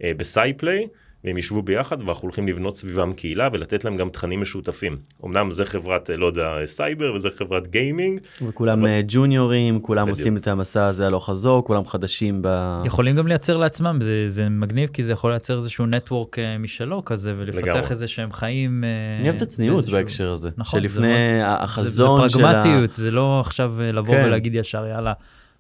אה, ב Cyplay, והם ישבו ביחד ואנחנו הולכים לבנות סביבם קהילה ולתת להם גם תכנים משותפים. אמנם זה חברת, אה, לא יודע, סייבר וזה חברת gaming, וכולם אה, ג'וניורים, כולם בדיוק. עושים את המסע הזה הלוך חזור, כולם חדשים ב... יכולים גם לייצר לעצמם, זה, זה מגניב כי זה יכול לייצר איזשהו נטוורק אה, משלו כזה ולפתח לגמרי. איזה שהם חיים. אני אוהב את הצניעות באיזשהו- בהקשר הזה. נכון, זה שלפני מאוד- החזון זה, של זה ה... פרגמטיות, זה לא עכשיו לבוא כן. ולהגיד ישר יאללה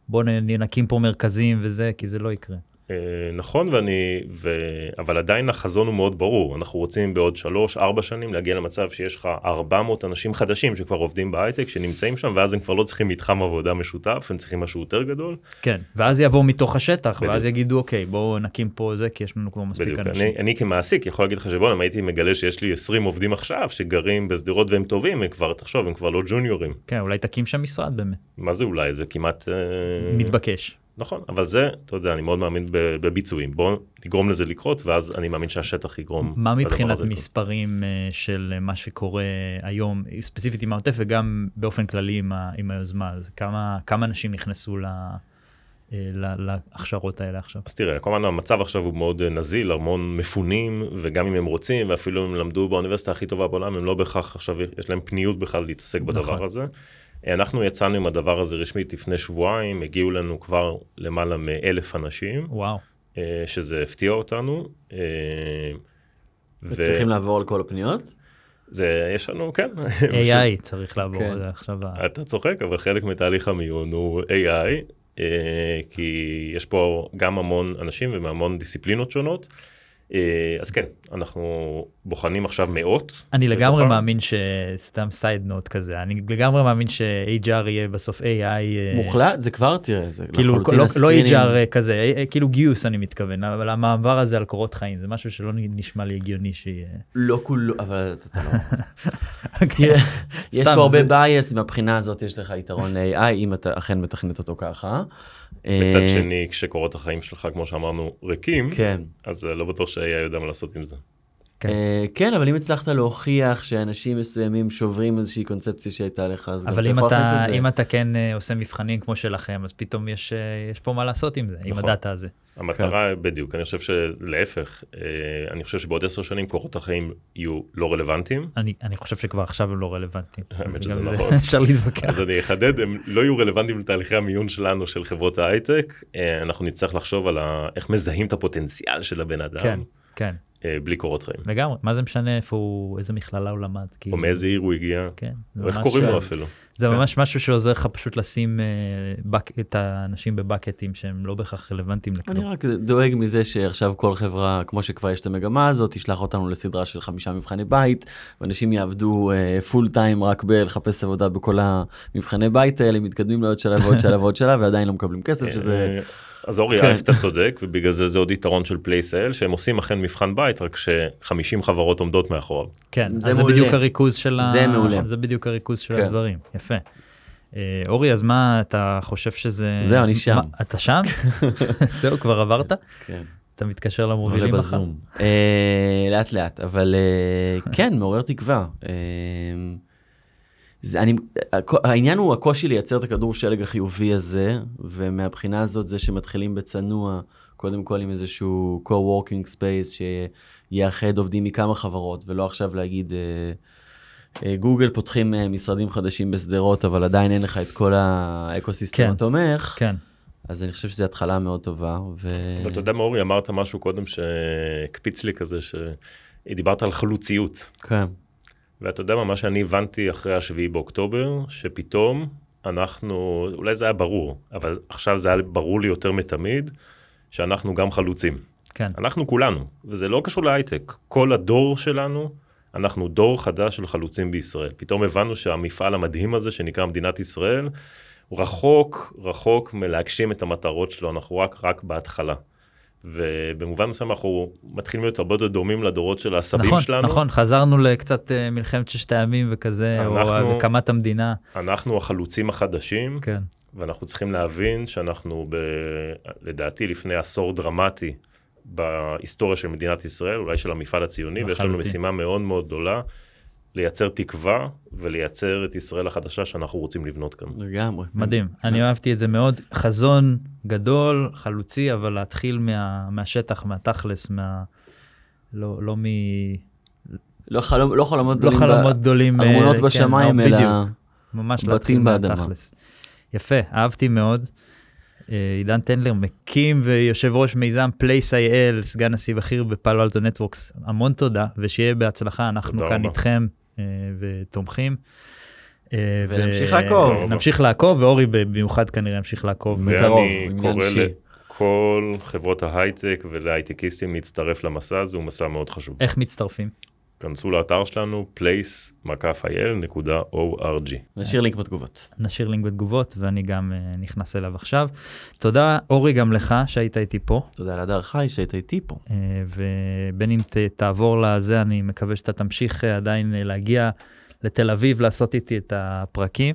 בוא נ- נקים פה מרכזים וזה כי זה לא יקרה. אה, נכון ואני ו... אבל עדיין החזון הוא מאוד ברור אנחנו רוצים בעוד שלוש ארבע שנים להגיע למצב שיש לך 400 אנשים חדשים שכבר עובדים בהייטק שנמצאים שם ואז הם כבר לא צריכים מתחם עבודה משותף הם צריכים משהו יותר גדול. כן ואז יבואו מתוך השטח בדיוק. ואז יגידו אוקיי בואו נקים פה זה כי יש לנו כבר מספיק בדיוק. אנשים. אני, אני כמעסיק יכול להגיד לך שבוא אם הייתי מגלה שיש לי 20 עובדים עכשיו שגרים בשדרות והם טובים הם כבר תחשוב הם כבר לא ג'וניורים כן אולי תקים שם משרד באמת מה זה אולי זה כמעט אה, מתבקש. נכון אבל זה אתה יודע אני מאוד מאמין בביצועים בוא נגרום לזה לקרות ואז אני מאמין שהשטח יגרום. מה מבחינת. מספרים אה, של אה, מה שקורה היום ספציפית עם העוטף וגם באופן כללי עם, ה, עם היוזמה כמה כמה אנשים נכנסו ל, אה, ל, להכשרות האלה עכשיו. אז תראה, כמובן המצב עכשיו הוא מאוד נזיל, המון מפונים, וגם אם הם רוצים, ואפילו אם הם למדו באוניברסיטה הכי טובה בעולם, הם לא בהכרח עכשיו, יש להם פניות בכלל להתעסק בדבר נכון. הזה. אנחנו יצאנו עם הדבר הזה רשמית לפני שבועיים, הגיעו לנו כבר למעלה מאלף אנשים, וואו. אה, שזה הפתיע אותנו. אה, ו- וצריכים לעבור על כל הפניות? זה, יש לנו, כן. AI צריך לעבור כן. על זה עכשיו. אתה צוחק, אבל חלק מתהליך המיון הוא AI, אה, כי יש פה גם המון אנשים ומהמון דיסציפלינות שונות. אה, אז כן, אנחנו בוחנים עכשיו מאות. אני לגמרי בתוכם. מאמין שסתם סייד נוט כזה אני לגמרי מאמין ש-HR יהיה בסוף AI. אה, מוחלט? זה כבר תראה, זה כאילו לחלוטין לא, לא. HR כזה אה, אה, כאילו גיוס אני מתכוון אבל המעבר הזה על קורות חיים זה משהו שלא נשמע לי הגיוני שיהיה. לא כולו, אבל אתה לא... תראה, יש פה הרבה זה- בייס, מהבחינה הזאת יש לך יתרון ל-AI, אם אתה אכן מתכנת אותו ככה. מצד אה, שני, כשקורות החיים שלך, כמו שאמרנו, ריקים, כן. אז אה, לא בטוח שה-AI יודע מה לעשות עם זה. כן. אה, כן, אבל אם הצלחת להוכיח שאנשים מסוימים שוברים איזושהי קונספציה שהייתה לך, אז גם אבל אם יכול אתה להכניס את זה. אם אתה כן אה, עושה מבחנים כמו שלכם אז פתאום יש אה, יש פה מה לעשות עם זה עם נכון. הדאטה הזה. המטרה. בדיוק, אני חושב שלהפך, אני חושב שבעוד עשר שנים קורות החיים יהיו לא רלוונטיים. אני אני חושב שכבר עכשיו הם לא רלוונטיים. האמת שזה נכון. אפשר להתווכח. אז אני אחדד, הם לא יהיו רלוונטיים לתהליכי המיון שלנו, של חברות ההייטק. אנחנו נצטרך לחשוב על איך מזהים את הפוטנציאל של הבן אדם, כן כן בלי קורות חיים. לגמרי מה זה משנה איפה הוא איזה מכללה הוא למד. או כאילו, מאיזה עיר הוא הגיע, כן. או איך קוראים לו אפילו. זה כן. ממש משהו שעוזר לך פשוט לשים אה, בק- את האנשים בבקטים שהם לא בהכרח רלוונטיים אני לכלום. רק דואג מזה שעכשיו כל חברה, כמו שכבר יש את המגמה הזאת, תשלח אותנו לסדרה של חמישה מבחני בית, ואנשים יעבדו full time רק בלחפש עבודה בכל המבחני בית האלה, מתקדמים לעוד שלב ועוד שלב ועוד שלב, ועדיין לא מקבלים כסף, שזה... אז אורי, כן. אתה צודק, ובגלל זה זה עוד יתרון של PlaceIL, שהם עושים אכן מבחן בית, רק ש-50 חברות עומדות מאחוריו. כן, זה אז זה. בדיוק הריכוז של ה... זה מעולה. זה בדיוק הריכוז של כן. הדברים, יפה. אה, אורי, אז מה אתה חושב שזה... זהו, אני שם. מה, אתה שם? זהו, כבר עברת? כן. אתה מתקשר עולה למובילים מחר? בזום. אה, לאט לאט, אבל אה, כן, מעורר תקווה. אה, זה, אני, העניין הוא הקושי לייצר את הכדור שלג החיובי הזה, ומהבחינה הזאת זה שמתחילים בצנוע, קודם כל עם איזשהו co-working space שיאחד עובדים מכמה חברות, ולא עכשיו להגיד, אה, אה, גוגל פותחים אה, משרדים חדשים בשדרות, אבל עדיין אין לך את כל האקוסיסטם כן. התומך, כן. אז אני חושב שזו התחלה מאוד טובה. ו... אבל אתה יודע מה אורי, אמרת משהו קודם שהקפיץ לי כזה, דיברת על חלוציות. כן. ואתה יודע מה, מה שאני הבנתי אחרי השביעי באוקטובר, שפתאום אנחנו, אולי זה היה ברור, אבל עכשיו זה היה ברור לי יותר מתמיד, שאנחנו גם חלוצים. כן. אנחנו כולנו, וזה לא קשור להייטק. כל הדור שלנו, אנחנו דור חדש של חלוצים בישראל. פתאום הבנו שהמפעל המדהים הזה שנקרא מדינת ישראל, הוא רחוק, רחוק מלהגשים את המטרות שלו, אנחנו רק, רק בהתחלה. ובמובן מסוים אנחנו מתחילים להיות הרבה יותר דומים לדורות של הסבים נכון, שלנו. נכון, חזרנו לקצת אה, מלחמת ששת הימים וכזה, אנחנו- או הקמת המדינה. אנחנו החלוצים החדשים, כן, ואנחנו צריכים להבין שאנחנו, ב... לדעתי, לפני עשור דרמטי בהיסטוריה של מדינת ישראל, אולי של המפעל הציוני, ויש לנו לחלוטין. משימה מאוד מאוד גדולה, לייצר תקווה ולייצר את ישראל החדשה שאנחנו רוצים לבנות כאן. לגמרי. מדהים. אני אהבתי את זה מאוד. חזון גדול, חלוצי, אבל להתחיל מה- מהשטח, מהתכלס, מה... לא לא מ... לא חלום- לא חלומות לא גדולים. ב- חלומות גדולים. אה, ארמונות כן, בשמיים, בדיוק. אלא... ממש בתים להתחיל באדמה. מהתכלס. יפה, אהבתי מאוד. אה, עידן טנדלר מקים ויושב ראש מיזם Place-IL, סגן נשיא בכיר בפאלו אלטו נטוורקס, המון תודה ושיהיה בהצלחה, אנחנו כאן רבה. איתכם אה, ותומכים. אה, ונמשיך ו- לעקוב. נמשיך לעקוב, ואורי במיוחד כנראה ימשיך לעקוב. ואני קורא. לכל חברות ההייטק ולהייטקיסטים להצטרף למסע הזה, הוא מסע מאוד חשוב. איך מצטרפים? כנסו לאתר שלנו, place.il.org. נשאיר לינק בתגובות. נשאיר לינק בתגובות ואני גם אה, נכנס אליו עכשיו. תודה אורי גם לך שהיית איתי פה. תודה להדר חי שהיית איתי פה. אה, ובין אם ת, תעבור לזה, אני מקווה שאתה תמשיך אה, עדיין אה, להגיע לתל אביב לעשות איתי את הפרקים.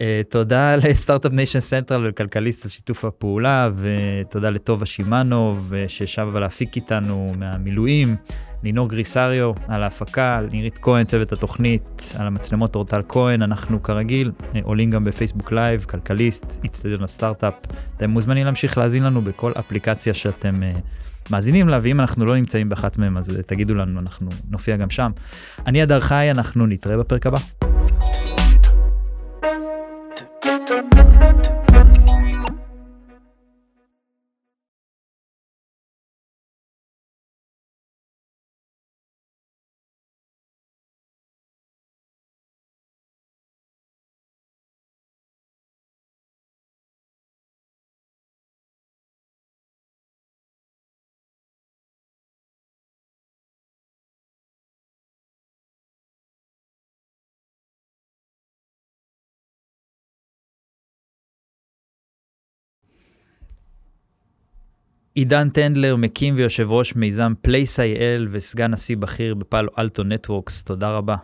אה, תודה ל Start-Up Nation Central ולכלכליסט על שיתוף הפעולה, ותודה לטובה שמאנוב אה, ששבה להפיק איתנו מהמילואים, לינור גריסריו על ההפקה, נירית כהן, צוות התוכנית, על המצלמות אורטל כהן, אנחנו כרגיל אה, עולים גם בפייסבוק live, כלכליסט, איצטדיון הסטארט-אפ. אתם מוזמנים להמשיך להאזין לנו בכל אפליקציה שאתם אה, מאזינים לה, ואם אנחנו לא נמצאים באחת מהם אז אה, תגידו לנו, אנחנו נופיע גם שם. אני הדר חי, אנחנו נתראה בפרק הבא. עידן טנדלר, מקים ויושב ראש מיזם Place-IL וסגן נשיא בכיר בפאלו אלטו נטוורקס, תודה רבה.